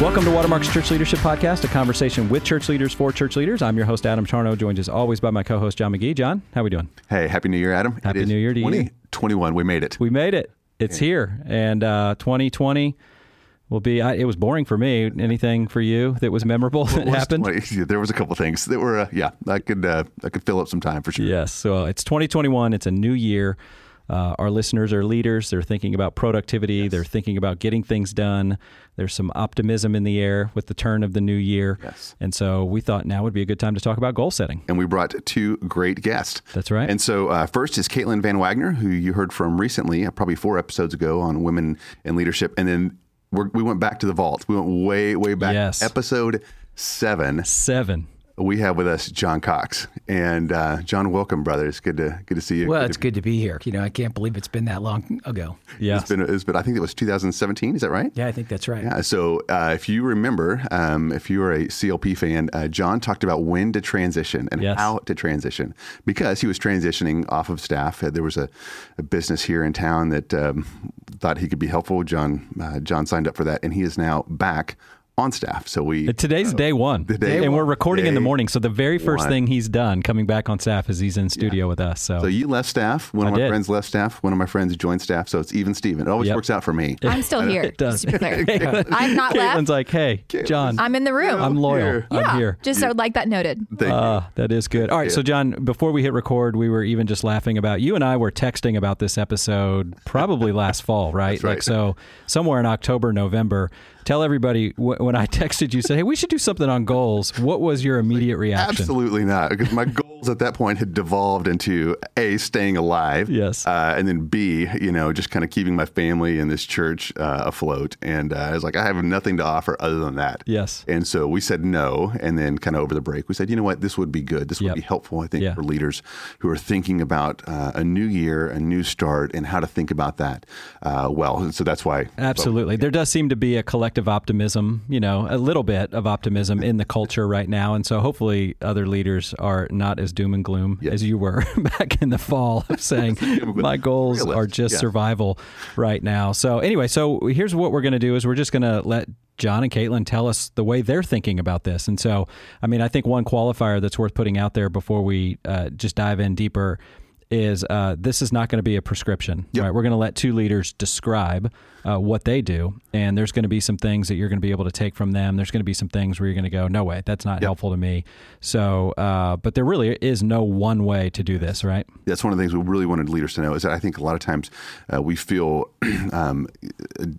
Welcome to Watermark's Church Leadership Podcast, a conversation with church leaders for church leaders. I'm your host, Adam Tarnow, joined as always by my co host, John McGee. John, how are we doing? Hey, Happy New Year, Adam. Happy New Year to you. 2021. We made it. We made it. It's here. And uh, 2020 will be, I, it was boring for me. Anything for you that was memorable that Was happened? 20 there was a couple things that were, uh, yeah, I could, uh, I could fill up some time for sure. Yes. So it's 2021. It's a new year. Uh, our listeners are leaders. They're thinking about productivity. They're thinking about getting things done. There's some optimism in the air with the turn of the new year. Yes. And so we thought now would be a good time to talk about goal setting. And we brought two great guests. That's right. And so, uh, first is Caitlin Van Wagner, who you heard from recently, uh, probably four episodes ago on women in leadership. And then we're, we went back to the vault. We went way, way back. Yes. Episode seven. Seven. We have with us John Cox and uh, John. Welcome, brothers. Good to good to see you. Well, Good it's to- good to be here. You know, I can't believe it's been that long ago. Yeah. It's been, it's been. I think it was 2017. Is that right? Yeah, I think that's right. Yeah, so uh, if you remember, um, if you are a CLP fan, uh, John talked about when to transition and Yes. how to transition because he was transitioning off of staff. Uh, There was a, a business here in town that um, thought he could be helpful. John uh, John signed up for that, and he is now back on staff. So we Today's day one, day and we're one. recording in the morning. So the very first one. thing he's done coming back on staff is he's in studio with us. So, so you left staff. One of I my did. friends left staff. One of my friends joined staff. So it's even Steven. It always Yep. works out for me. I'm still here. it does. To be clear. I'm not Caitlin's left. like, "Hey, John, I'm in the room. I'm loyal. here. I'm here." Just so I would like that noted. Thank you. Uh, that is good. All right, so John, before we hit record, we were even just laughing about you and I were texting about this episode probably last fall, right? That's right. Like so, somewhere in October, November. Tell everybody wh- when I texted you, said, "Hey, we should do something on goals." What was your immediate reaction? Absolutely not, because my goals at that point had devolved into a staying alive, Yes. uh, and then b you know just kind of keeping my family and this church uh, afloat. And uh, I was like, I have nothing to offer other than that. Yes. And so we said no, and then kind of over the break, we said, you know what, this would be good. This would Yep. be helpful, I think, Yeah. for leaders who are thinking about uh, a new year, a new start, and how to think about that uh, well. And so that's why. Absolutely. There does seem to be a collective optimism, you know, a little bit of optimism in the culture right now. And so hopefully other leaders are not as doom and gloom as you were back in the fall of saying my goals Realist, are just yeah. survival right now. So anyway, so here's what we're going to do is we're just going to let John and Caitlin tell us the way they're thinking about this. And so, I mean, I think one qualifier that's worth putting out there before we uh, just dive in deeper is uh, this is not going to be a prescription. Right? We're going to let two leaders describe uh, what they do, and there's going to be some things that you're going to be able to take from them. There's going to be some things where you're going to go, no way, that's not helpful to me. So, uh, but there really is no one way to do this, right? that's one of the things we really wanted leaders to know is that I think a lot of times uh, we feel um,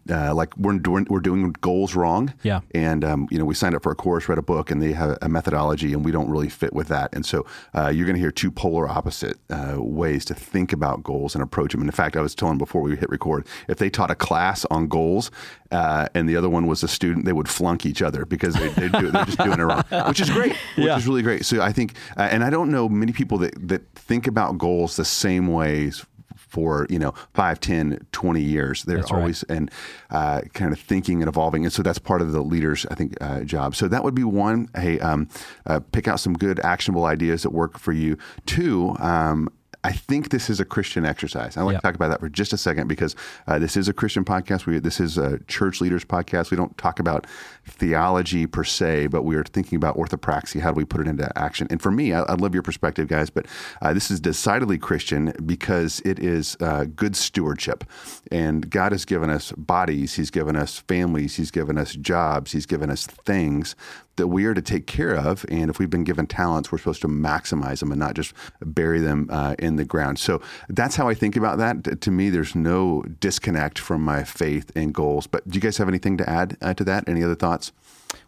uh, like we're doing we're doing goals wrong. Yeah. And um, you know we signed up for a course, read a book, and they have a methodology, and we don't really fit with that. And so uh, you're going to hear two polar opposite uh, ways to think about goals and approach them. And in fact, I was telling before we hit record, if they taught a class on goals uh, and the other one was a student, they would flunk each other because they, they do, they're just doing it wrong, which is great, which Yeah. is really great. So I think, uh, and I don't know many people that, that think about goals the same ways for, you know, 5, 10, 20 years. They're That's right. always and uh, kind of thinking and evolving. And so that's part of the leader's, I think, uh, job. So that would be one, hey, um, uh, pick out some good actionable ideas that work for you. Two, um, I think this is a Christian exercise. I'd like Yep. to talk about that for just a second because uh, this is a Christian podcast. We, this is a church leaders podcast. We don't talk about theology per se, but we are thinking about orthopraxy. How do we put it into action? And for me, I, I love your perspective, guys, but uh, this is decidedly Christian because it is uh, good stewardship. And God has given us bodies, He's given us families, He's given us jobs, He's given us things that we are to take care of. And if we've been given talents, we're supposed to maximize them and not just bury them uh, in the ground. So that's how I think about that. To me, there's no disconnect from my faith and goals. But do you guys have anything to add uh, to that? Any other thoughts?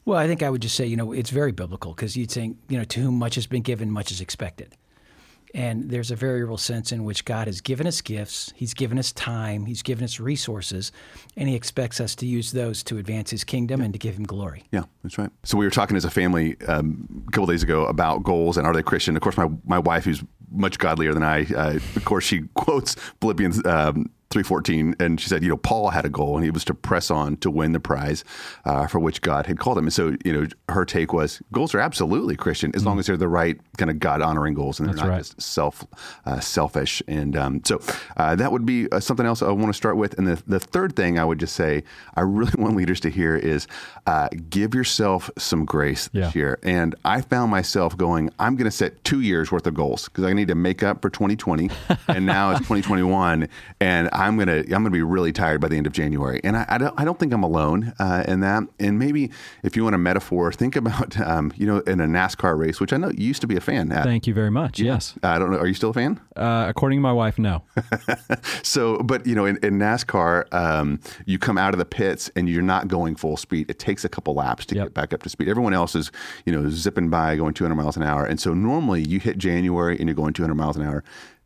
Well, I think I would just say, you know, it's very biblical because you'd think, you know, to whom much has been given, much is expected. And there's a very real sense in which God has given us gifts, He's given us time, He's given us resources, and He expects us to use those to advance His kingdom and to give Him glory. Yeah, that's right. So we were talking as a family um, a couple days ago about goals and are they Christian? Of course, my my wife, who's much godlier than I, uh, of course, she quotes Philippians um, 314 and she said you know paul had a goal and he was to press on to win the prize uh, for which god had called him. And so you know her take was goals are absolutely christian as long as they're the right kind of god honoring goals and they're That's not right. just self uh, selfish. And um, so uh, that would be uh, something else i want to start with. And the, the third thing i would just say i really want leaders to hear is uh, give yourself some grace this year. And i found myself going i'm going to set two years worth of goals because i to make up for 2020 and now it's 2021 and i'm to i'm to be really tired by the end of january and i, I, don't, I don't think i'm alone uh, in that and maybe if you want a metaphor think about um, you know in a nascar race which i know you used to be a fan at Thank you very much. Yes. i don't know are you still a fan Uh, according to my wife, no. so, but you know, in, in NASCAR, um, you come out of the pits and you're not going full speed. It takes a couple laps to Yep. get back up to speed. Everyone else is, you know, zipping by going 200 miles an hour. And so normally you hit January and you're going 200 miles an hour.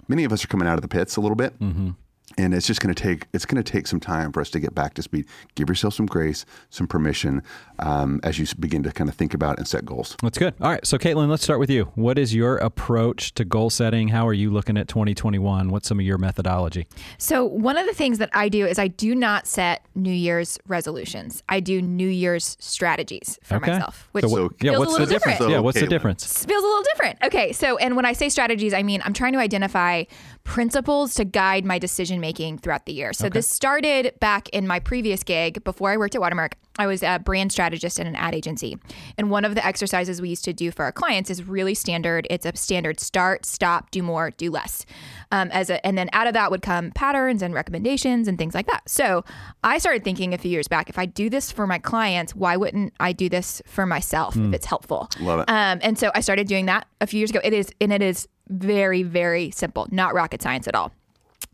Many of us are coming out of the pits a little bit. Mm-hmm. And it's just going to take it's going to take some time for us to get back to speed. Give yourself some grace, some permission um, as you begin to kind of think about and set goals. That's good. All right. So, Caitlin, let's start with you. What is your approach to goal setting? How are you looking at 2021? What's some of your methodology? So, one of the things that I do is I do not set New Year's resolutions. I do New Year's strategies for Okay. myself, which So, what- yeah, what's a the difference? different. Yeah, what's the Caitlin. difference? feels a little different. Okay, so and when I say strategies, I mean I'm trying to identify principles to guide my decision making throughout the year. So this started back in my previous gig before I worked at Watermark. I was a brand strategist in an ad agency. And one of the exercises we used to do for our clients is really standard. It's a standard start, stop, do more, do less. Um, as a, and then out of that would come patterns and recommendations and things like that. So I started thinking a few years back, if I do this for my clients, why wouldn't I do this for myself if it's helpful? Love it. Um, and so I started doing that a few years ago. It is, and it is very, very simple, not rocket science at all.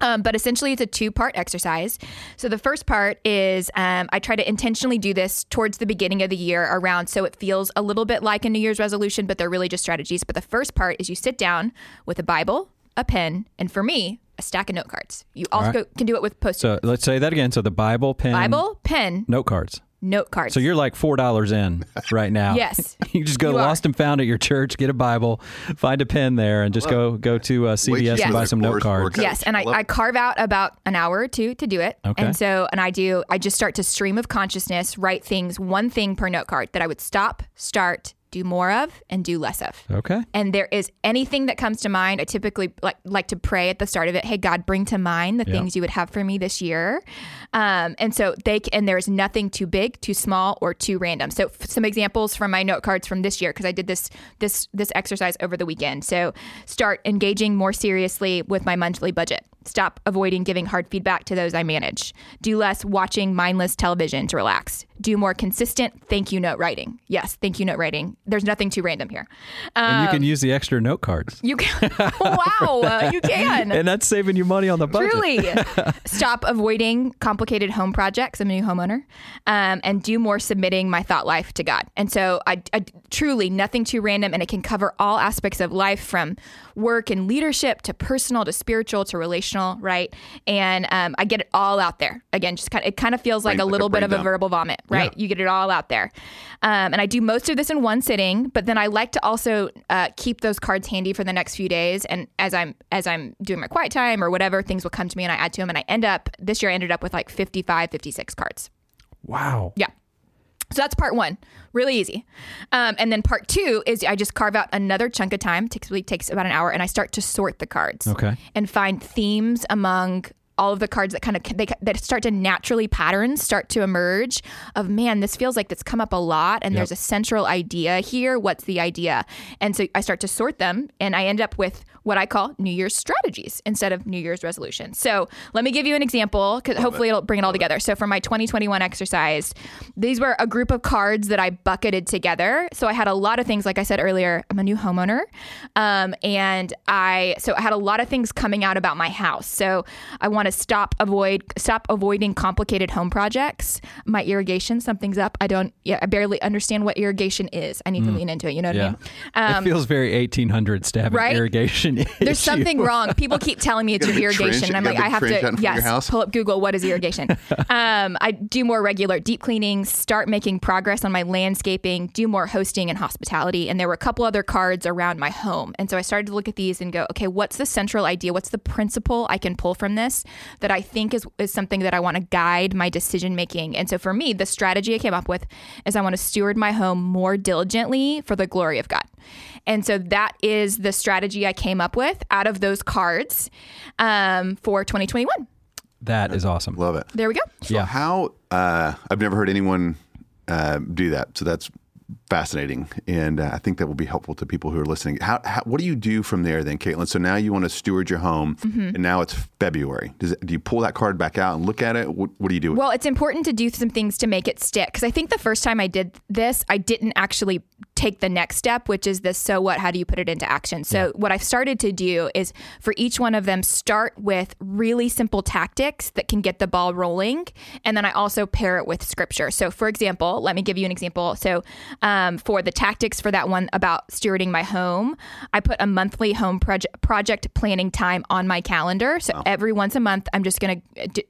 Um, but essentially, it's a two part exercise. So, the first part is um, I try to intentionally do this towards the beginning of the year around so it feels a little bit like a New Year's resolution, but they're really just strategies. But the first part is you sit down with a Bible, a pen, and for me, a stack of note cards. You also right. can do it with post So, let's say that again. So, the Bible, pen, Bible, pen, note cards. Note cards. So, you're like $4 in right now. Yes. you just go You are. lost and found at your church, get a Bible, find a pen there, and just go go to uh, CVS Wait, and buy some note Or- or cards. Yes, and I, I carve out about an hour or two to do it. Okay. And so, and I do, I just start to stream of consciousness, write things, one thing per note card that I would stop, start, do more of, and do less of. Okay. And there is anything that comes to mind. I typically like like to pray at the start of it. Hey, God, bring to mind the Yeah. things you would have for me this year. Um, and so they and there is nothing too big, too small, or too random. So f- some examples from my note cards from this year because I did this this this exercise over the weekend. So start engaging more seriously with my monthly budget. Stop avoiding giving hard feedback to those I manage. Do less watching mindless television to relax. Do more consistent thank you note writing. Yes, thank you note writing. There's nothing too random here. and you Um, can use the extra note cards. You can. wow, uh, you can. And that's saving you money on the budget. Truly. Stop avoiding complicated home projects. I'm a new homeowner. Um, and do more submitting my thought life to God. And so I, I truly nothing too random and it can cover all aspects of life from work and leadership to personal to spiritual to relational, right? And um, I get it all out there. Again, just kind of, it kind of feels like Brain- a like a little bit brain of a verbal vomit, right? You get it all out there. Um, and I do most of this in one sitting, but then I like to also uh, keep those cards handy for the next few days. And as I'm as I'm doing my quiet time or whatever, things will come to me and I add to them. And I end up this year I ended up with like 55, 56 cards. Wow. Yeah. So that's part one, really easy. Um, and then part two is I just carve out another chunk of time, typically takes about an hour, and I start to sort the cards. Okay. And find themes among all of the cards that kind of they, that start to naturally patterns start to emerge of man this feels like that's come up a lot and there's a central idea here. What's the idea? And so i start to sort them and i end up with what i call new year's strategies instead of new year's resolutions. So let me give you an example because hopefully it. will bring it all together. So for my 2021 exercise these were a group of cards that i bucketed together. So i had a lot of things like i said earlier i'm a new homeowner um, and i so i had a lot of things coming out about my house. So i want to stop avoid stop avoiding complicated home projects my irrigation something's up i don't yeah i barely understand what irrigation is i need to lean into it you know what Yeah. i mean it feels very 1800s to have right? an irrigation there's issue. something wrong. People keep telling me it's your got a big irrigation. trench- I'm like, got a I big have trench out in to front of your yes, house? pull up Google. What is irrigation? um, I do more regular deep cleaning, start making progress on my landscaping, do more hosting and hospitality. And there were a couple other cards around my home. And so I started to look at these and go, okay, what's the central idea? What's the principle I can pull from this that I think is, is something that I want to guide my decision making. And so for me, the strategy I came up with is I want to steward my home more diligently for the glory of God. And so that is the strategy I came up with out of those cards um, for 2021. That is awesome. Love it. There we go. So Yeah. how uh, I've never heard anyone uh, do that. So that's fascinating, and uh, I think that will be helpful to people who are listening. How, how what do you do from there then, Caitlin? So now you want to steward your home, Mm-hmm. and now it's February. Does it, do you pull that card back out and look at it? What, what do you do? Well, it's important to do some things to make it stick. Because I think the first time I did this, I didn't actually take the next step, which is this so what? How do you put it into action? So, what I've started to do is for each one of them, start with really simple tactics that can get the ball rolling. And then I also pair it with scripture. So, for example, let me give you an example. So, um, Um, for the tactics for that one about stewarding my home, I put a monthly home project project planning time on my calendar. So every once a month, I'm just gonna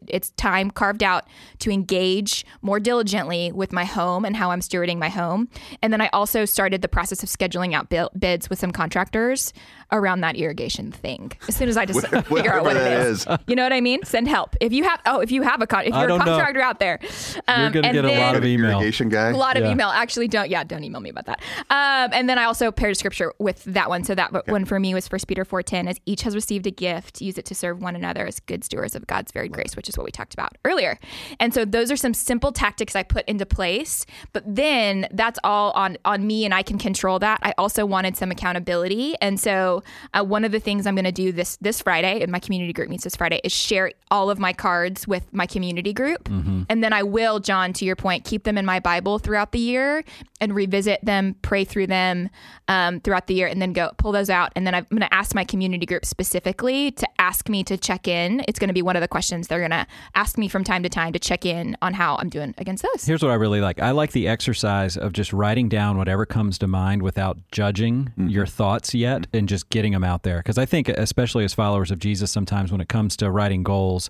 it's time carved out to engage more diligently with my home and how I'm stewarding my home. And then I also started the process of scheduling out bids with some contractors around that irrigation thing. As soon as I just figure out what it is. is. You know what I mean? Send help. If you have oh, if you have a con- if you're a don't know. contractor out there, You're um, going to and get a lot of email. irrigation guy. a lot of Yeah. email. Actually, don't. Yeah, don't email me about that. Um, and then I also paired scripture with that one. So that one for me was First Peter four ten. As each has received a gift, use it to serve one another as good stewards of God's varied grace, which is what we talked about earlier. And so those are some simple tactics I put into place. But then that's all on on me, and I can control that. I also wanted some accountability, and so uh, one of the things I'm going to do this this Friday, and my community group meets this Friday, is share all of my cards with my community group, and then I will, John, to your point, keep them in my Bible throughout the year and revisit them, pray through them um, throughout the year, and then go pull those out. And then I'm going to ask my community group specifically to ask me to check in. It's going to be one of the questions they're going to ask me from time to time to check in on how I'm doing against those. Here's what I really like. I like the exercise of just writing down whatever comes to mind without judging your thoughts yet and just getting them out there. Because I think, especially as followers of Jesus, sometimes when it comes to writing goals,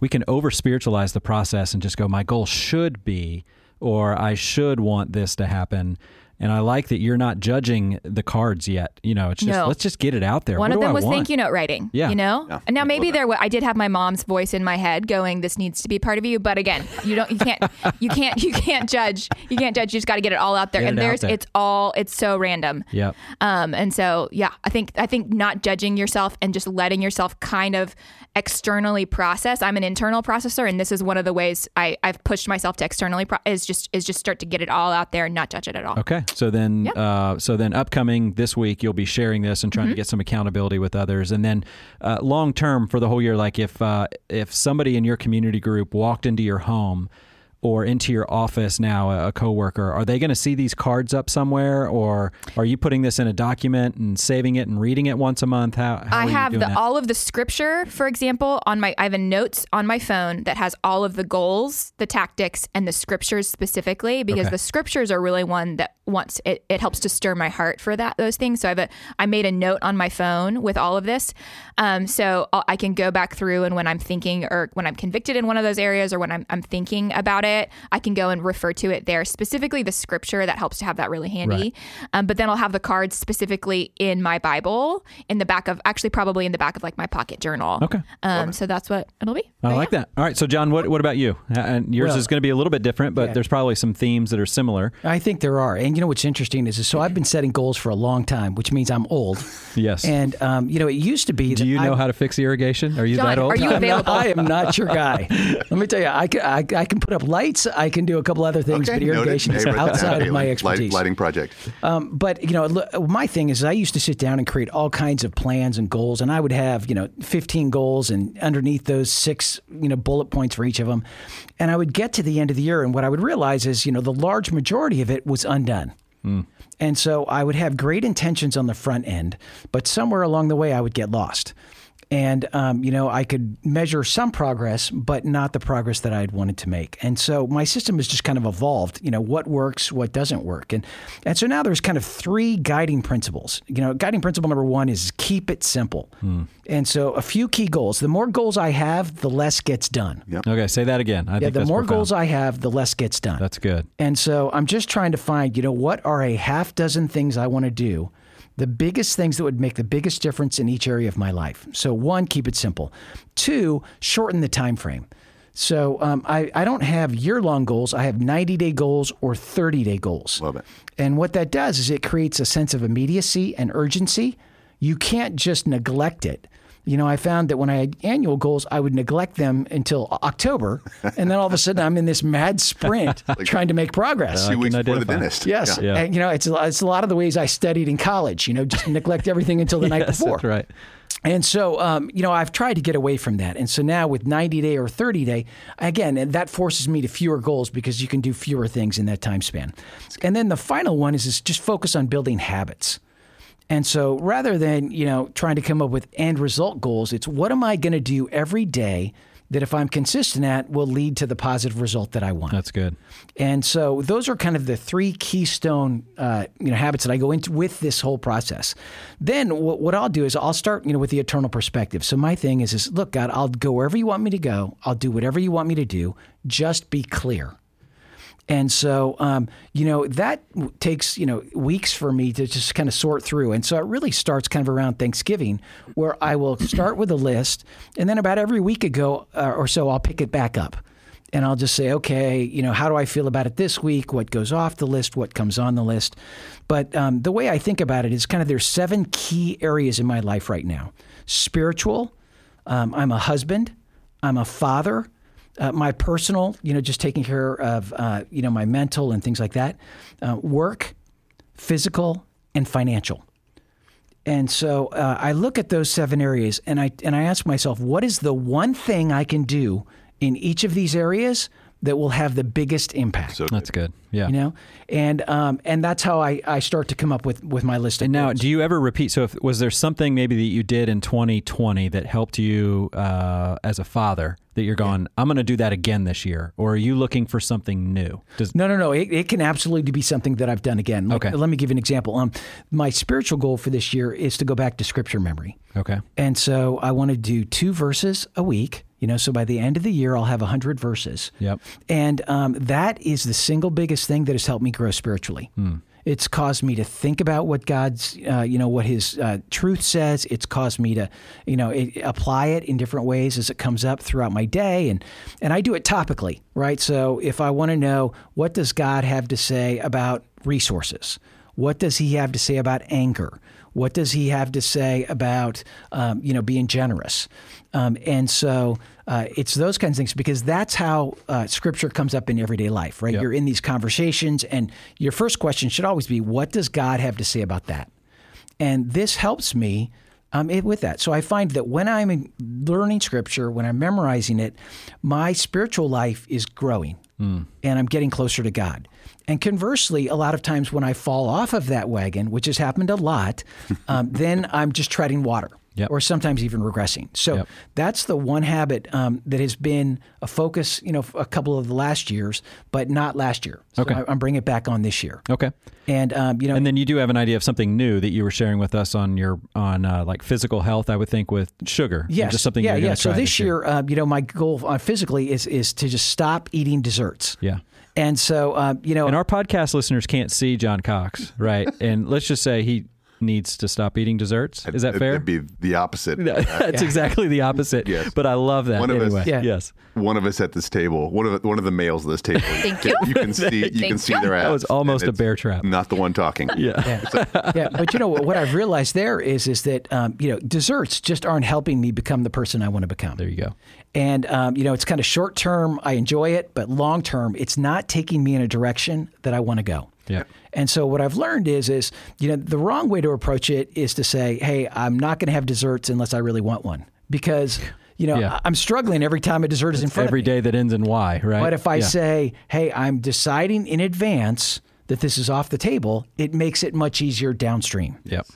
we can over spiritualize the process and just go, my goal should be, or I should want this to happen. And I like that you're not judging the cards yet. You know, it's just No. let's just get it out there. One What of them I was want? thank you note writing. Yeah. You know? Yeah. And now maybe there wa- I did have my mom's voice in my head going, This needs to be part of you. But again, you don't you can't you can't you can't judge. You can't judge. You just gotta get it all out there. Get and there's there. it's all it's so random. Yeah. Um, and so yeah, I think I think not judging yourself and just letting yourself kind of externally process. I'm an internal processor, and this is one of the ways I, I've pushed myself to externally pro- is just is just start to get it all out there and not judge it at all. Okay. So then, Yep. uh, so then, upcoming this week, you'll be sharing this and trying Mm-hmm. to get some accountability with others, and then uh, long term for the whole year. Like if uh, if somebody in your community group walked into your home or into your office now, a, coworker, are they going to see these cards up somewhere, or are you putting this in a document and saving it and reading it once a month? How, how I have the all of the scripture, for example, on my I have a notes on my phone that has all of the goals, the tactics, and the scriptures specifically because Okay. the scriptures are really one that wants it, it helps to stir my heart for that those things. So I have a I made a note on my phone with all of this, um, so I'll- I can go back through and when I'm thinking or when I'm convicted in one of those areas or when I'm I'm thinking about it, I can go and refer to it there specifically the scripture that helps to have that really handy. Um, but then I'll have the cards specifically in my Bible in the back of actually probably in the back of like my pocket journal. Okay. Um, so that's what it'll be. I But like yeah. that. All right. So, John, what, what about you? Uh, And yours Well- is going to be a little bit different, but Yeah. there's probably some themes that are similar. I think there are. And you know what's interesting is, so I've been setting goals for a long time, which means I'm old. Yes. And, um, you know, it used to be Do that you know I, how to fix irrigation? Are you John, that old? are you I'm available? Not, I am not your guy. Let me tell you, I can, I, I can put up lights. I can do a couple other things, but noted. irrigation is Hey, write that down, outside of my expertise. Light, lighting project. Um, but you know, look, my thing is, I used to sit down and create all kinds of plans and goals, and I would have you know 15 goals, and underneath those six you know bullet points for each of them, and I would get to the end of the year, and what I would realize is, you know, the large majority of it was undone. And so I would have great intentions on the front end, but somewhere along the way I would get lost. And, um, you know, I could measure some progress, but not the progress that I had wanted to make. And so my system has just kind of evolved, you know, what works, what doesn't work. And, and so now there's kind of three guiding principles. You know, guiding principle number one is keep it simple. And so a few key goals. The more goals I have, the less gets done. Okay, say that again. I Yeah, think the that's more profound. goals I have, the less gets done. That's good. And so I'm just trying to find, you know, what are a half dozen things I want to do the biggest things that would make the biggest difference in each area of my life. So one, keep it simple. Two, shorten the time frame. So um, I, I don't have year long goals. I have 90 day goals or 30 day goals. Love it. And what that does is it creates a sense of immediacy and urgency. You can't just neglect it. You know, I found that when I had annual goals, I would neglect them until October, and then all of a sudden I'm in this mad sprint trying to make progress. Two weeks can before the identify. dentist. Yes, Yeah. Yeah. and you know, it's a, it's a lot of the ways I studied in college. You know, just neglect everything until the night before. that's right. And so, um, you know, I've tried to get away from that. And so now with 90 day or 30 day, again, and that forces me to fewer goals because you can do fewer things in that time span. And then the final one is, is just focus on building habits. And so rather than, you know, trying to come up with end result goals, it's what am I going to do every day that if I'm consistent at will lead to the positive result that I want. That's good. And so those are kind of the three keystone uh, you know habits that I go into with this whole process. Then what, what I'll do is I'll start you know with the eternal perspective. So my thing is is look God, I'll go wherever you want me to go. I'll do whatever you want me to do. Just be clear. And so, um, you know, that takes, you know, weeks for me to just kind of sort through. And so it really starts kind of around Thanksgiving, where I will start with a list. And then about every week ago uh, or so, I'll pick it back up. And I'll just say, okay, you know, how do I feel about it this week? What goes off the list? What comes on the list? But um, the way I think about it is kind of there's seven key areas in my life right now spiritual, um, I'm a husband, I'm a father, uh, my personal, you know, just taking care of, uh, you know, my mental and things like that, uh, work, physical, and financial. And so uh, I look at those seven areas and I and I ask myself, what is the one thing I can do in each of these areas that will have the biggest impact? So That's good. Yeah. you know, and um, and that's how I, I start to come up with, with my list. Of And now, goals. do you ever repeat? So, if, was there something maybe that you did in 2020 that helped you uh, as a father that you're going, I'm going to do that again this year? Or are you looking for something new? Does, No, no, no. It, it can absolutely be something that I've done again. Like, Okay. Let me give you an example. Um, my spiritual goal for this year is to go back to scripture memory. okay. And so I want to do two verses a week. You know, so by the end of the year, I'll have 100 verses. Yep. And um, that is the single biggest thing that has helped me grow spiritually. It's caused me to think about what God's, uh, you know, what His uh, truth says. It's caused me to, you know, it, apply it in different ways as it comes up throughout my day, and and I do it topically, right? So if I want to know what does God have to say about resources, what does He have to say about anger? What does He have to say about, um, you know, being generous? Um, and so uh, it's those kinds of things because that's how uh, Scripture comes up in everyday life, right? Yep. You're in these conversations, and your first question should always be, "What does God have to say about that?" And this helps me um, it, with that. So I find that when I'm learning Scripture, when I'm memorizing it, my spiritual life is growing, and I'm getting closer to God. And conversely, a lot of times when I fall off of that wagon, which has happened a lot, um, then I'm just treading water. Yep. Or sometimes even regressing. So Yep. that's the one habit um, that has been a focus, you know, a couple of the last years, but not last year. So Okay. I, I'm bringing it back on this year. Okay. And um, you know, And then you do have an idea of something new that you were sharing with us on your on uh, like physical health. I would think with sugar. Yes. Just something. Yeah, yeah. So this year, uh, you know, my goal uh, physically is is to just stop eating desserts. Yeah. And so, uh, you know, And our podcast listeners can't see John Cox, right? and let's just say he needs to stop eating desserts. Is that It'd- fair? It'd be the opposite. That's exactly the opposite. Yes. But I love that One of us- Yeah. Yes. One of us at this table, one of the, one of the males at this table. Thank you. You can see you can see you. their abs. That was almost a bear trap. Not the one talking. Yeah. yeah, yeah. But you know what I've realized there is is that um, you know desserts just aren't helping me become the person I want to become. There you go. And um, you know, it's kind of short term. I enjoy it, but long term, it's not taking me in a direction that I want to go. Yeah. And so what I've learned is is you know the wrong way to approach it is to say, "Hey, I'm not going to have desserts unless I really want one," because you know Yeah. I'm struggling every time a dessert is in front Every of me. day that ends in Y, right? But if I Yeah. say, "Hey, I'm deciding in advance that this is off the table," it makes it much easier downstream. Yep.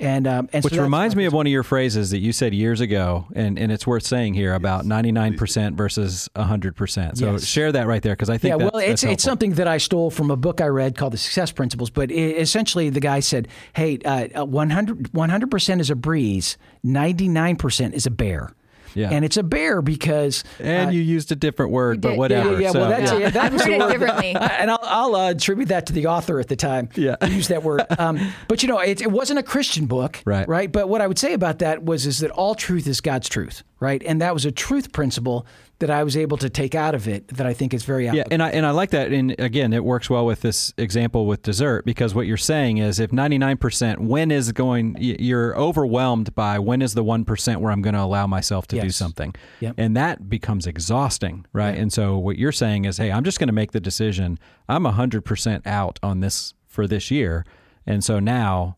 And um, and Which so reminds me of one of your phrases that you said years ago, and, and it's worth saying here about 99% versus 100%. So Yes. share that right there because I think yeah, that, well, it's that's it's something that I stole from a book I read called The Success Principles. But it, essentially, the guy said, "Hey, uh, 100 percent is a breeze, ninety nine percent is a bear." Yeah. And it's a bear because And you used a different word, but did. whatever. yeah, yeah, So, well, that's yeah. it. That I've was the heard it word. differently. and I'll, I'll uh, attribute that to the author at the time. Yeah. who used that word. Um, but you know, it, it wasn't a Christian book, Right. Right. But what I would say about that was is that all truth is God's truth, right? And that was a truth principle that I was able to take out of it that I think is very Yeah, and I and I like that. And again, it works well with this example with dessert because what you're saying is if 99% when is going, you're overwhelmed by when is the one percent where I'm going to allow myself to do something, Yep. and that becomes exhausting, right? And so what you're saying is, hey, I'm just going to make the decision. I'm 100% out on this for this year, and so now.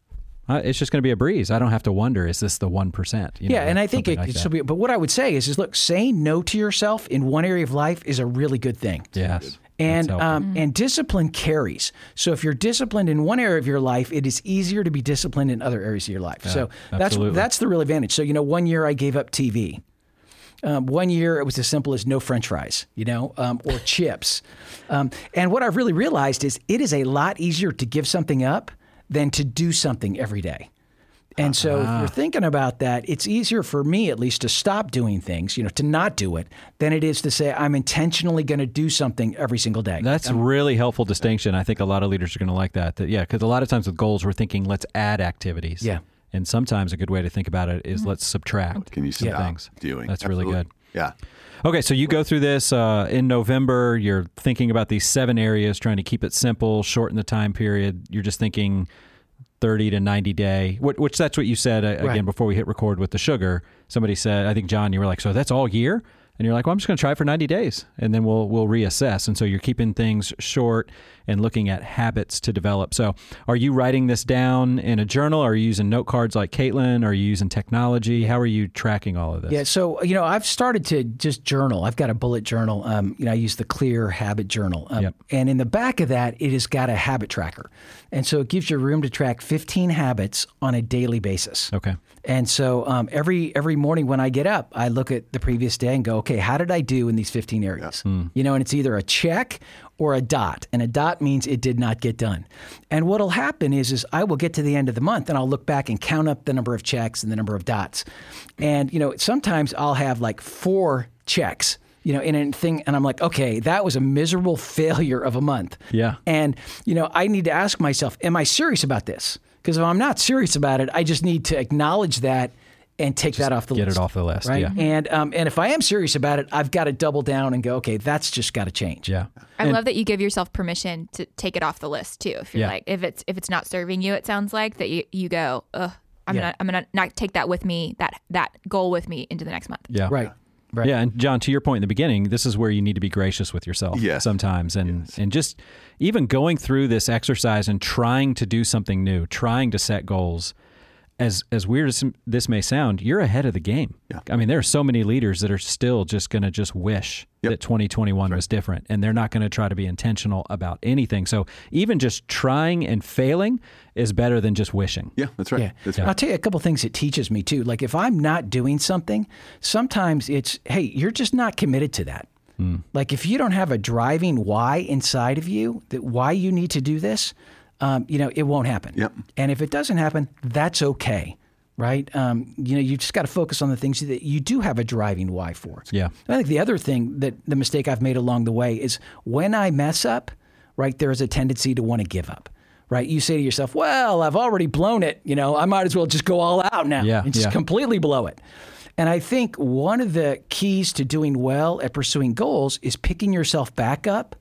Uh, it's just going to be a breeze. I don't have to wonder, is this the 1%? You know, yeah, and I think it like could that. still be. But what I would say is, is look, saying no to yourself in one area of life is a really good thing. Yes. And That's helpful. um, and discipline carries. So if you're disciplined in one area of your life, it is easier to be disciplined in other areas of your life. so that's absolutely. that's the real advantage. So you know, one year I gave up TV. Um, one year it was as simple as no French fries, you know, um, or chips. Um, and what I've really realized is it is a lot easier to give something up than to do something every day. And so, if you're ah. thinking about that, it's easier for me, at least, to stop doing things, you know, to not do it, than it is to say I'm intentionally going to do something every single day. That's a really helpful distinction. I think a lot of leaders are going to like that. That yeah, because a lot of times with goals, we're thinking let's add activities. Yeah. and sometimes a good way to think about it is mm-hmm. let's subtract. Can you stop things? doing? That's really good. Yeah. Okay, so you go through this uh, in November. You're thinking about these seven areas, trying to keep it simple, shorten the time period. You're just thinking 30 to 90 day, which, which that's what you said uh, again Right. before we hit record with the sugar. Somebody said, I think John, you were like, so that's all year, and you're like, well, I'm just going to try for 90 days, and then we'll we'll reassess. And so you're keeping things short and looking at habits to develop. So are you writing this down in a journal? Are you using note cards like Caitlin? Are you using technology? How are you tracking all of this? Yeah, so you know, I've started to just journal. I've got a bullet journal. Um, you know, I use the Clear Habit Journal, um, Yep. and in the back of that, it has got a habit tracker, and so it gives you room to track 15 habits on a daily basis. Okay. And so um, every every morning when I get up, I look at the previous day and go, okay, how did I do in these 15 areas? Hmm. You know, and it's either a check or a dot, and a dot means it did not get done. And what'll happen is, is I will get to the end of the month and I'll look back and count up the number of checks and the number of dots. And you know, sometimes I'll have like four checks. You know, in a thing, and I'm like, okay, that was a miserable failure of a month. Yeah. And, you know, I need to ask myself, am I serious about this? Because if I'm not serious about it, I just need to acknowledge that and take that off the get it off the list, Right. yeah. And um, and if I am serious about it, I've got to double down and go, okay, that's just got to change. Yeah. I love that you give yourself permission to take it off the list too. If you're Yeah. like, if it's if it's not serving you, it sounds like that you, you go, ugh, I'm Yeah. gonna I'm gonna not take that with me that that goal with me into the next month. Yeah. Right. Right. Yeah, and John, to your point in the beginning, this is where you need to be gracious with yourself Yes. sometimes, and and just even going through this exercise and trying to do something new, trying to set goals. As as weird as this may sound, you're ahead of the game. Yeah. I mean, there are so many leaders that are still just going to just wish Yep. that 2021 was different, and they're not going to try to be intentional about anything. So even just trying and failing is better than just wishing. Yeah, that's right. Yeah. That's And right. I'll tell you a couple things it teaches me too. Like if I'm not doing something, sometimes it's, hey, you're just not committed to that. Hmm. Like if you don't have a driving why inside of you, that why you need to do this, um, you know, it won't happen. Yep. And if it doesn't happen, that's okay. Right. Um, you know, you just got to focus on the things that you do have a driving why for. Yeah. I think the other thing that the mistake I've made along the way is when I mess up, right, there is a tendency to want to give up. Right. You say to yourself, well, I've already blown it. You know, I might as well just go all out now Yeah, and just yeah. completely blow it. And I think one of the keys to doing well at pursuing goals is picking yourself back up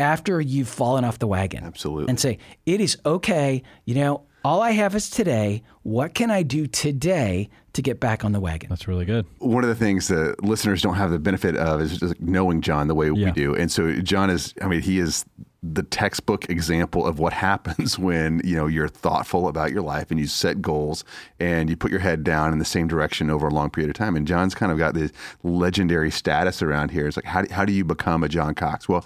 after you've fallen off the wagon. Absolutely. And say, it is okay. You know, all I have is today. What can I do today to get back on the wagon? That's really good. one of the things that listeners don't have the benefit of is just knowing John the way Yeah. we do. And so John is, I mean, he is the textbook example of what happens when, you know, you're thoughtful about your life and you set goals and you put your head down in the same direction over a long period of time. And John's kind of got this legendary status around here. It's like, how do, how do you become a John Cox? Well,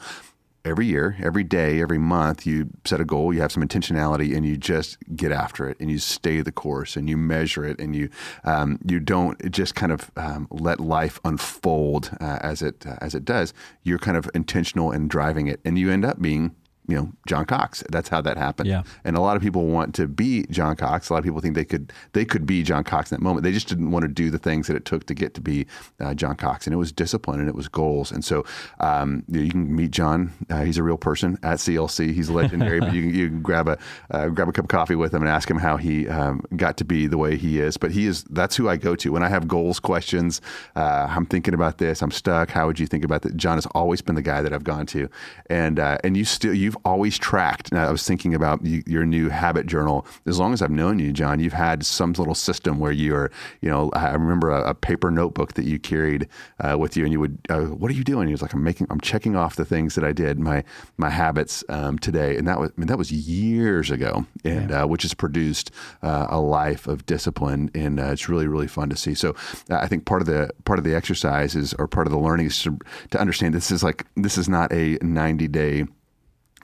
every year, every day, every month, you set a goal, you have some intentionality, and you just get after it, and you stay the course, and you measure it, and you um, you don't just kind of um, let life unfold uh, as it uh, as it does. You're kind of intentional and driving it, and you end up being you know John Cox. That's how that happened. Yeah. And a lot of people want to be John Cox. A lot of people think they could they could be John Cox in that moment. They just didn't want to do the things that it took to get to be uh, John Cox. And it was discipline and it was goals. And so um, you can meet John. Uh, he's a real person at CLC. He's legendary. but you can, you can grab a uh, grab a cup of coffee with him and ask him how he um, got to be the way he is. But he is that's who I go to when I have goals questions. Uh, I'm thinking about this. I'm stuck. How would you think about that? John has always been the guy that I've gone to. And uh, and you still you've always tracked. Now I was thinking about you, your new habit journal. As long as I've known you, John, you've had some little system where you are. You know, I remember a, a paper notebook that you carried uh, with you, and you would. Uh, what are you doing? He was like, I'm making. I'm checking off the things that I did, my my habits um, today, and that was. I mean, that was years ago, and uh, which has produced uh, a life of discipline, and uh, it's really really fun to see. So uh, I think part of the part of the exercise is, or part of the learning is to, to understand this is like this is not a 90 day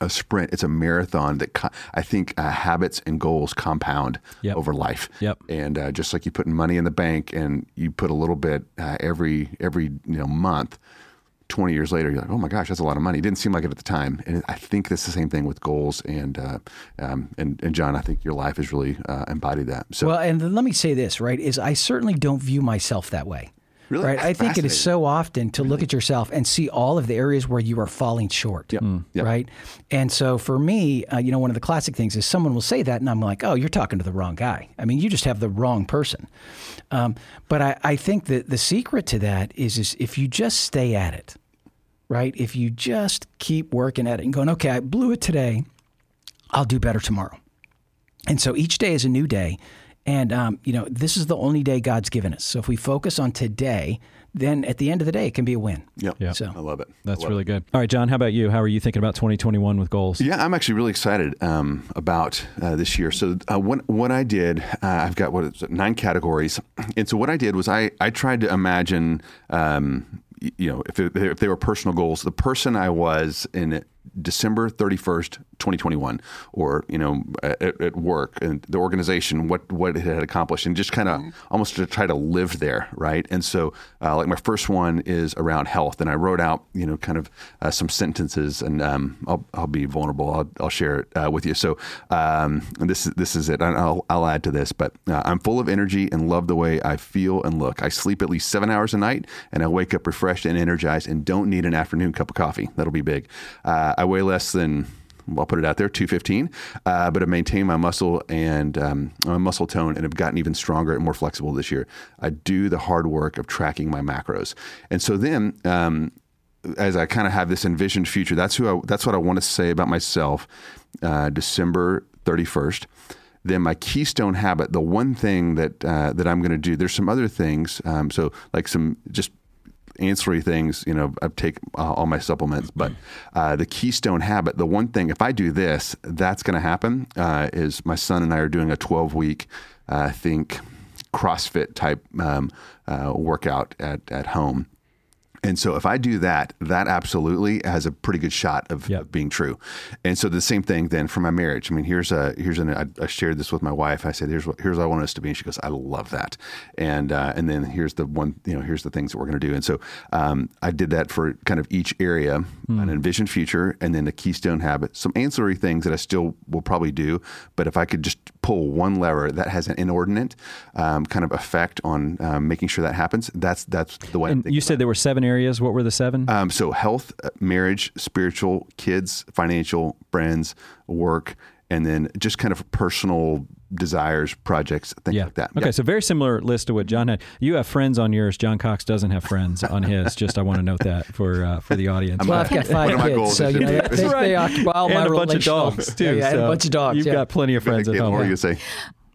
a sprint. It's a marathon that co- I think uh, habits and goals compound Yep. over life. Yep. And uh, just like you put money in the bank and you put a little bit uh, every every you know month. 20 years later, you're like, oh my gosh, that's a lot of money. It didn't seem like it at the time. And I think that's the same thing with goals. And uh, um, and, and John, I think your life has really uh, embodied that. So Well, and let me say this, right? Is I certainly don't view myself that way. Really? Right. I think it is so often to look at yourself and see all of the areas where you are falling short. Yep. Yep. Right. And so for me, uh, you know, one of the classic things is someone will say that, and I'm like, oh, you're talking to the wrong guy. I mean, you just have the wrong person. Um, but I, I think that the secret to that is, is if you just stay at it, right? If you just keep working at it and going, okay, I blew it today, I'll do better tomorrow. And so each day is a new day. And, um, you know, this is the only day God's given us. So if we focus on today, then at the end of the day, it can be a win. Yep. Yeah. So I love it. That's love really it. good. All right, John, how about you? How are you thinking about 2021 with goals? Yeah, I'm actually really excited um, about uh, this year. So uh, what what I did, uh, I've got what is it, nine categories, and so what I did was I I tried to imagine, um, you know, if it, if they were personal goals, the person I was in December 31st, 2021, or you know, at, at work and the organization, what what it had accomplished, and just kind of almost to try to live there, right? And so, uh, like my first one is around health, and I wrote out, you know, kind of uh, some sentences, and um, I'll I'll be vulnerable. I'll, I'll share it uh, with you. So um, this is this is it. I'll I'll add to this, but uh, I'm full of energy and love the way I feel and look. I sleep at least seven hours a night, and I wake up refreshed and energized, and don't need an afternoon cup of coffee. That'll be big. Uh, I weigh less than I'll put it out there, 215. Uh, but I've maintained my muscle and um, my muscle tone and have gotten even stronger and more flexible this year. I do the hard work of tracking my macros. And so then, um, as I kind of have this envisioned future, that's who I, that's what I want to say about myself. Uh, December 31st. Then my keystone habit, the one thing that uh, that I'm going to do. There's some other things. Um, so like some just ancillary things, you know, I take uh, all my supplements, but uh, the keystone habit, the one thing, if I do this, that's going to happen, uh, is my son and I are doing a 12 week, uh, I think, CrossFit type um, uh, workout at, at home. And so if I do that, that absolutely has a pretty good shot of, Yep. of being true. And so the same thing then for my marriage. I mean, here's a here's an I, I shared this with my wife. I said, here's what here's what I want us to be, and she goes, I love that. And uh, and then here's the one you know here's the things that we're going to do. And so um, I did that for kind of each area, an envisioned future, and then the keystone habit, some ancillary things that I still will probably do. But if I could just pull one lever that has an inordinate um, kind of effect on um, making sure that happens, that's that's the way. And you said there were seven areas. What were the seven? um, so health, uh, marriage, spiritual, kids, financial, friends, work, and then just kind of personal desires, projects, things yeah. like that. Okay, so very similar list to what John had. You have friends on yours. John Cox doesn't have friends on his. Just I want to note that for uh, for the audience. Well, I've got five kids, goals so you know, do they, this. they, Right. occupy all and my a bunch of relational- dogs too. Yeah, yeah, and so a bunch of dogs. You've yeah. got plenty of friends at Caitlin, home. what were huh? you going say?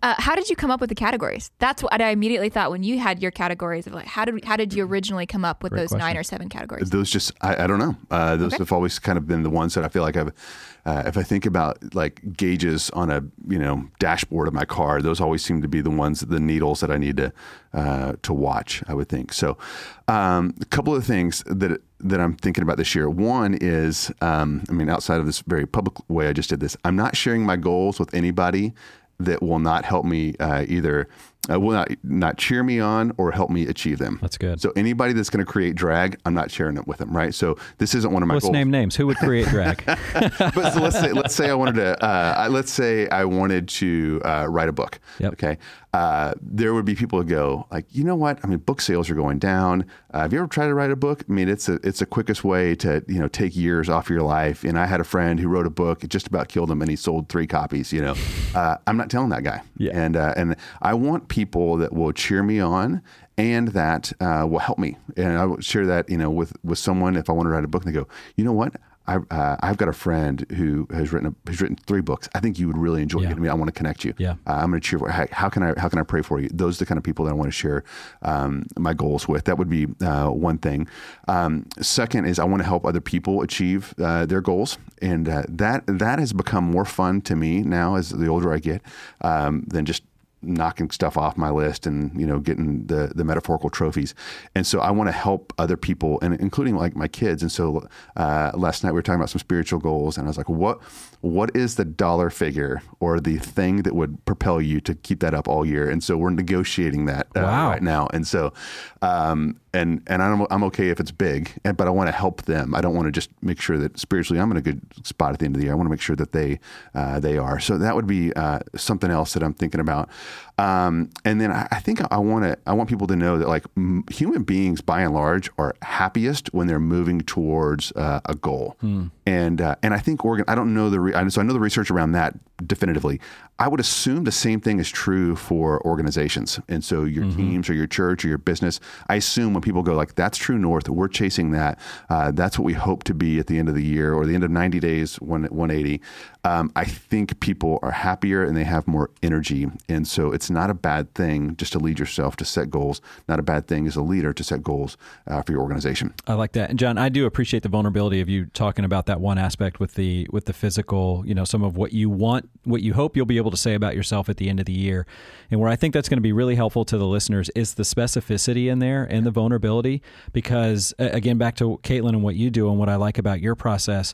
Uh, how did you come up with the categories? That's what I immediately thought when you had your categories of like how did how did you originally come up with Great those nine or seven categories? Those just, I, I don't know. Uh, those Okay. have always kind of been the ones that I feel like I've, uh, if I think about like gauges on a, you know, dashboard of my car, those always seem to be the ones, the needles that I need to, uh, to watch, I would think. So, um, a couple of things that, that I'm thinking about this year. One is, um, I mean, outside of this very public way I just did this, I'm not sharing my goals with anybody that will not help me uh, either uh, will not not cheer me on or help me achieve them. That's good. So anybody that's going to create drag, I'm not sharing it with them, right? So this isn't one of my Let's goals. name names. Who would create drag? but so let's say let's say I wanted to uh, let's say I wanted to uh, write a book. Yep. Okay. Uh, there would be people who go like, you know what? I mean, book sales are going down. Uh, have you ever tried to write a book? I mean, it's a it's the quickest way to you know take years off your life. And I had a friend who wrote a book. It just about killed him, and he sold three copies. You know, uh, I'm not telling that guy. Yeah. And uh, and I want people that will cheer me on and that uh, will help me. And I will share that you know with with someone if I want to write a book and they go, you know what? I, uh, I've got a friend who has written a, who's written three books. I think you would really enjoy Yeah. it. I mean, I want to connect you. Yeah. Uh, I'm going to cheer for. How, how can I how can I pray for you? Those are the kind of people that I want to share um, my goals with. That would be uh, one thing. Um, second is I want to help other people achieve uh, their goals, and uh, that that has become more fun to me now as the older I get um, than just knocking stuff off my list and you know getting the the metaphorical trophies. And so i want to help other people and including like my kids. And so uh, last night we were talking about some spiritual goals and i was like what what is the dollar figure or the thing that would propel you to keep that up all year? And so we're negotiating that uh, Wow. right now. And so um, and and I'm, I'm okay if it's big and- but i want to help them. I don't want to just make sure that spiritually i'm in a good spot at the end of the year. I want to make sure that they uh, they are. So that would be uh, something else that i'm thinking about. Um, and then I, I think I want to I want people to know that like m- human beings by and large are happiest when they're moving towards uh, a goal. And uh, and I think organ I don't know the re- so I know the research around that definitively. I would assume the same thing is true for organizations. And so your teams or your church or your business, I assume when people go like that's true north, we're chasing that. Uh, that's what we hope to be at the end of the year or the end of 90 days, one 180. Um, I think people are happier and they have more energy. And so it's not a bad thing just to lead yourself to set goals. Not a bad thing as a leader to set goals uh, for your organization. I like that. And John, I do appreciate the vulnerability of you talking about that one aspect with the with the physical, you know, some of what you want, what you hope you'll be able to say about yourself at the end of the year. And where I think that's going to be really helpful to the listeners is the specificity in there and the vulnerability because again back to Caitlin and what you do and what I like about your process,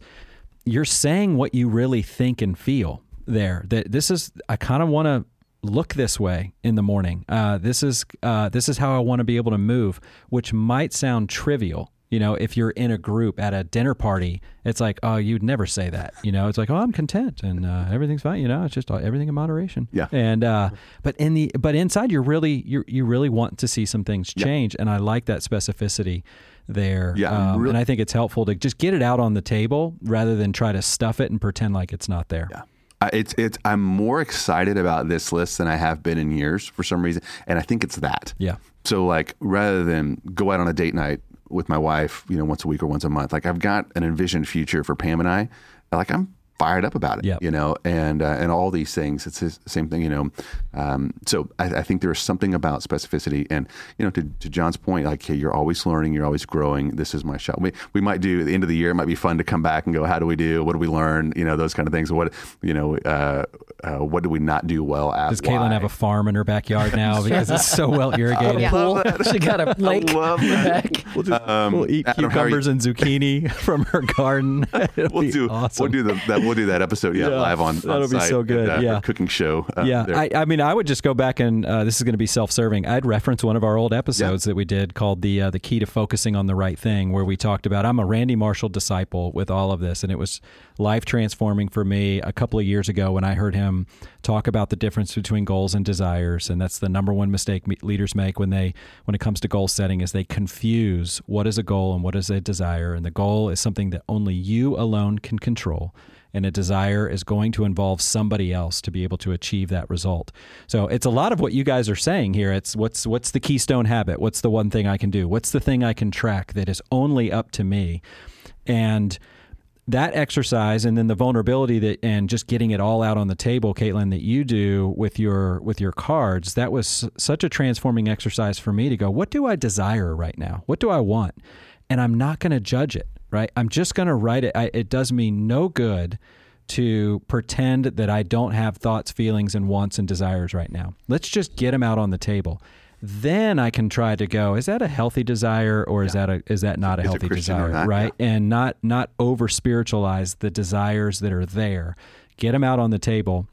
you're saying what you really think and feel there. That this is I kind of want to look this way in the morning. Uh, this is uh, this is how I want to be able to move, which might sound trivial. You know, if you're in a group at a dinner party, it's like, oh, you'd never say that. You know, it's like, oh, I'm content and uh, everything's fine. You know, it's just uh, everything in moderation. Yeah. And uh, but in the but inside, you're really you you really want to see some things change, and I like that specificity there. Yeah, Um, really- and I think it's helpful to just get it out on the table rather than try to stuff it and pretend like it's not there. Yeah. Uh, It's it's I'm more excited about this list than I have been in years for some reason, and I think it's that. Yeah. So like rather than go out on a date night with my wife, you know, once a week or once a month, like I've got an envisioned future for Pam and I. Like I'm fired up about it, Yep. you know, and uh, and all these things. It's the same thing, you know. Um, so I, I think there's something about specificity, and you know, to, to John's point, like hey, you're always learning, you're always growing. This is my shot. We we might do at the end of the year. It might be fun to come back and go, how do we do? What do we learn? You know, those kind of things. What you know, uh, uh, what do we not do well at? Does Caitlin Why? have a farm in her backyard now because it's so well irrigated? Pool. she got a lake. love that. We'll, just, we'll eat Adam, are you- cucumbers and zucchini from her garden. It'll We'll be do awesome. we'll do the, that we'll do that episode yeah, Yeah, live on, on that'll be site so at, good, uh, yeah. cooking show uh, yeah. I, I mean, I would just go back and uh, this is going to be self-serving. I'd reference one of our old episodes that we did called the uh, the key to focusing on the right thing, where we talked about I'm a Randy Marshall disciple with all of this, and it was life transforming for me a couple of years ago when I heard him talk about the difference between goals and desires, and that's the number one mistake leaders make when they when it comes to goal setting is they confuse what is a goal and what is a desire, and the goal is something that only you alone can control and a desire is going to involve somebody else to be able to achieve that result. So it's a lot of what you guys are saying here. It's what's what's the keystone habit? What's the one thing I can do? What's the thing I can track that is only up to me? And that exercise and then the vulnerability that and just getting it all out on the table, Caitlin, that you do with your with your cards, that was such a transforming exercise for me to go, what do I desire right now? What do I want? And I'm not going to judge it, right? I'm just going to write it. I, it does me no good to pretend that I don't have thoughts, feelings, and wants and desires right now. Let's just get them out on the table. Then I can try to go. Is that a healthy desire, or is that a is that not a Is healthy or desire? not? Right, and not not over spiritualize the desires that are there. Get them out on the table,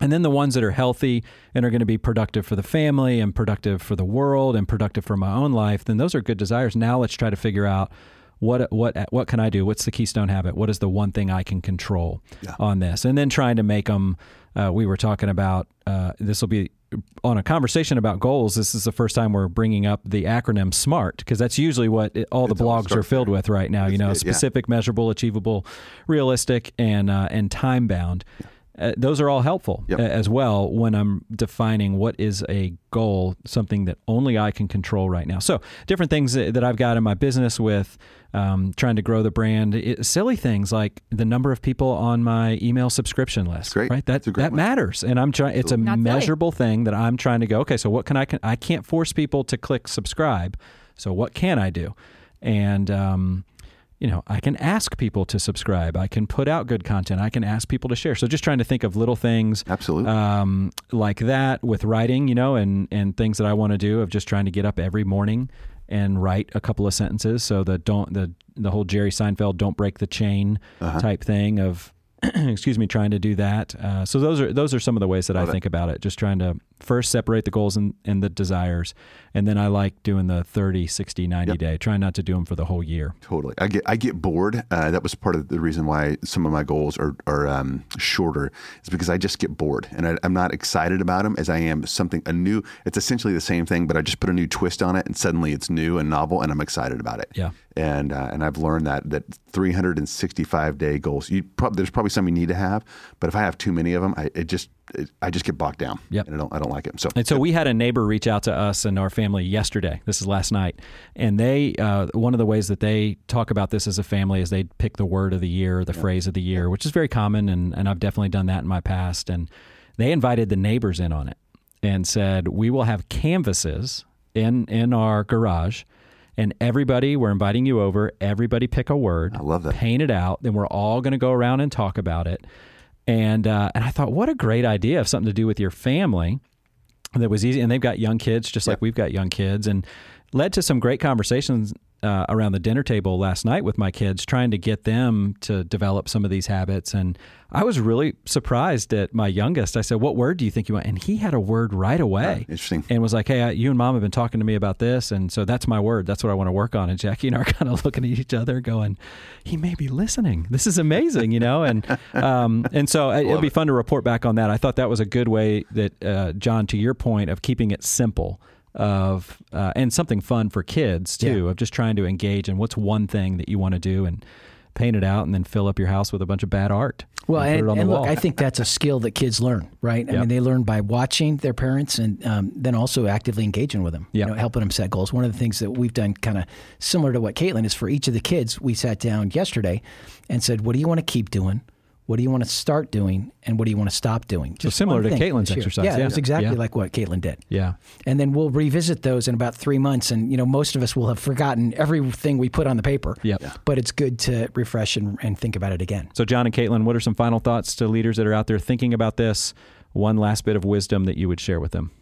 And then the ones that are healthy and are going to be productive for the family and productive for the world and productive for my own life, then those are good desires. Now let's try to figure out what what what can I do? What's the keystone habit? What is the one thing I can control yeah. on this? And then trying to make them. Uh, we were talking about uh, this will be on a conversation about goals. This is the first time we're bringing up the acronym SMART because that's usually what it, all the it's blogs are filled with right now. That's you know, good, specific, yeah. measurable, achievable, realistic, and uh, and time bound. Yeah uh, those are all helpful yep. as well when I'm defining what is a goal, something that only I can control right now. So, different things that I've got in my business with um, trying to grow the brand, it, silly things like the number of people on my email subscription list. great. Right? That that one. matters, and I'm trying. It's a Not measurable silly. thing that I'm trying to go. Okay, so what can I? Can, I can't force people to click subscribe. So what can I do? And um, you know, I can ask people to subscribe. I can put out good content. I can ask people to share. So just trying to think of little things, absolutely, um, like that with writing, you know, and and things that I want to do of just trying to get up every morning and write a couple of sentences. So the don't the the whole Jerry Seinfeld don't break the chain uh-huh. type thing of excuse me, trying to do that. Uh, so those are those are some of the ways that Love I think about it. Just trying to first separate the goals and, and the desires, and then I like doing the 30, 60, 90 yep. day. Trying not to do them for the whole year. Totally. I get I get bored. Uh, that was part of the reason why some of my goals are are um, shorter. Is because I just get bored, and I, am not excited about them as I am something a new. It's essentially the same thing, but I just put a new twist on it, and suddenly it's new and novel, and I'm excited about it. Yeah and uh, and I've learned that that 365 day goals. You prob- there's probably some you need to have, but if I have too many of them, I it just it, I just get bogged down. Yep. and I don't I don't like it. So and so we had a neighbor reach out to us and our family yesterday. This is last night, and they uh, one of the ways that they talk about this as a family is they pick the word of the year, the phrase of the year, which is very common, and and I've definitely done that in my past. And they invited the neighbors in on it and said we will have canvases in in our garage and everybody, we're inviting you over. Everybody pick a word. I love that. Paint it out. Then we're all going to go around and talk about it. And uh, and I thought, what a great idea of something to do with your family that was easy. And they've got young kids, just yep. like we've got young kids, and led to some great conversations uh, around the dinner table last night with my kids, trying to get them to develop some of these habits. And I was really surprised at my youngest. I said, "What word do you think you want?" And he had a word right away. Yeah, interesting. And was like, "Hey, I, you and Mom have been talking to me about this, and so that's my word. That's what I want to work on." And Jackie and I are kind of looking at each other, going, "He may be listening. This is amazing, you know." And um, and so it, will be fun to report back on that. I thought that was a good way that uh, John, to your point of keeping it simple of uh, and something fun for kids too yeah. of just trying to engage in what's one thing that you want to do and paint it out and then fill up your house with a bunch of bad art. Well, and, and, and look, I think that's a skill that kids learn, right? I yep. mean, they learn by watching their parents and um, then also actively engaging with them, yep. you know, helping them set goals. One of the things that we've done kind of similar to what Caitlin is for each of the kids, we sat down yesterday and said, what do you want to keep doing? What do you want to start doing, and what do you want to stop doing? Just so similar to Caitlin's exercise. Yeah, yeah. it's exactly yeah. like what Caitlin did. Yeah, and then we'll revisit those in about three months, and you know most of us will have forgotten everything we put on the paper. Yep. Yeah. But it's good to refresh and, and think about it again. So, John and Caitlin, what are some final thoughts to leaders that are out there thinking about this? One last bit of wisdom that you would share with them.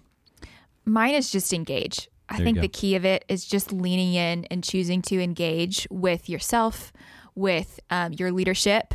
Mine is just engage. I there think the key of it is just leaning in and choosing to engage with yourself, with um, your leadership,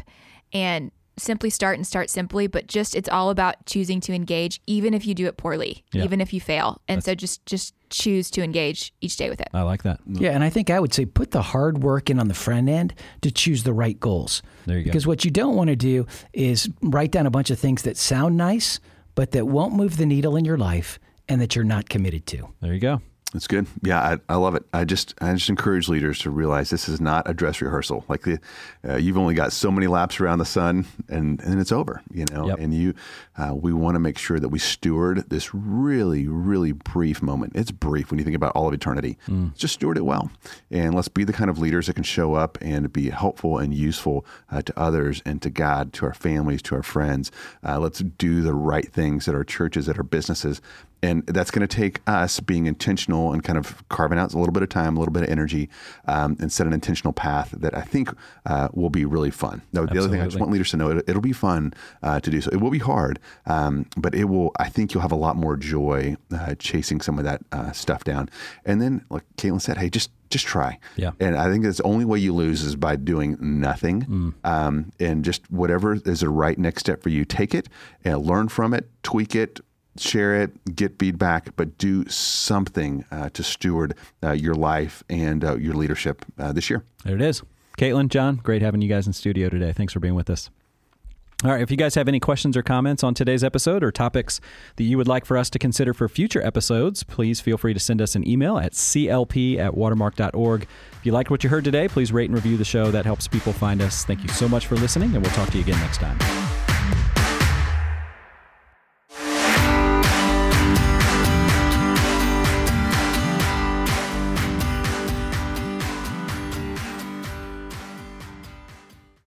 and simply start and start simply, but just it's all about choosing to engage, even if you do it poorly, yeah. even if you fail. And That's, so just just choose to engage each day with it. I like that. Yeah, and I think I would say put the hard work in on the front end to choose the right goals. There you go. Because what you don't want to do is write down a bunch of things that sound nice, but that won't move the needle in your life and that you're not committed to. There you go. That's good. Yeah, I, I, love it. I just I just encourage leaders to realize this is not a dress rehearsal. Like the, uh, you've only got so many laps around the sun, and and it's over. You know, yep. and you, uh, we want to make sure that we steward this really really brief moment. It's brief when you think about all of eternity. Mm. Just steward it well, and let's be the kind of leaders that can show up and be helpful and useful uh, to others and to God, to our families, to our friends. Uh, let's do the right things at our churches, at our businesses, and that's going to take us being intentional intentional and kind of carving out a little bit of time, a little bit of energy, um, and set an intentional path that I think uh, will be really fun. Now, the other thing I just want leaders to know, it, will be fun uh, to do so. It will be hard, um, but it will. I think you'll have a lot more joy uh, chasing some of that uh, stuff down. And then, like Caitlin said, hey, just just try. Yeah. And I think that's the only way you lose is by doing nothing. Mm. Um, and just whatever is the right next step for you, take it and learn from it, tweak it, share it, get feedback, but do something uh, to steward uh, your life and uh, your leadership uh, this year. There it is. Caitlin, John, great having you guys in studio today. Thanks for being with us. All right, if you guys have any questions or comments on today's episode or topics that you would like for us to consider for future episodes, please feel free to send us an email at clp at watermark.org. If you liked what you heard today, please rate and review the show. That helps people find us. Thank you so much for listening, and we'll talk to you again next time.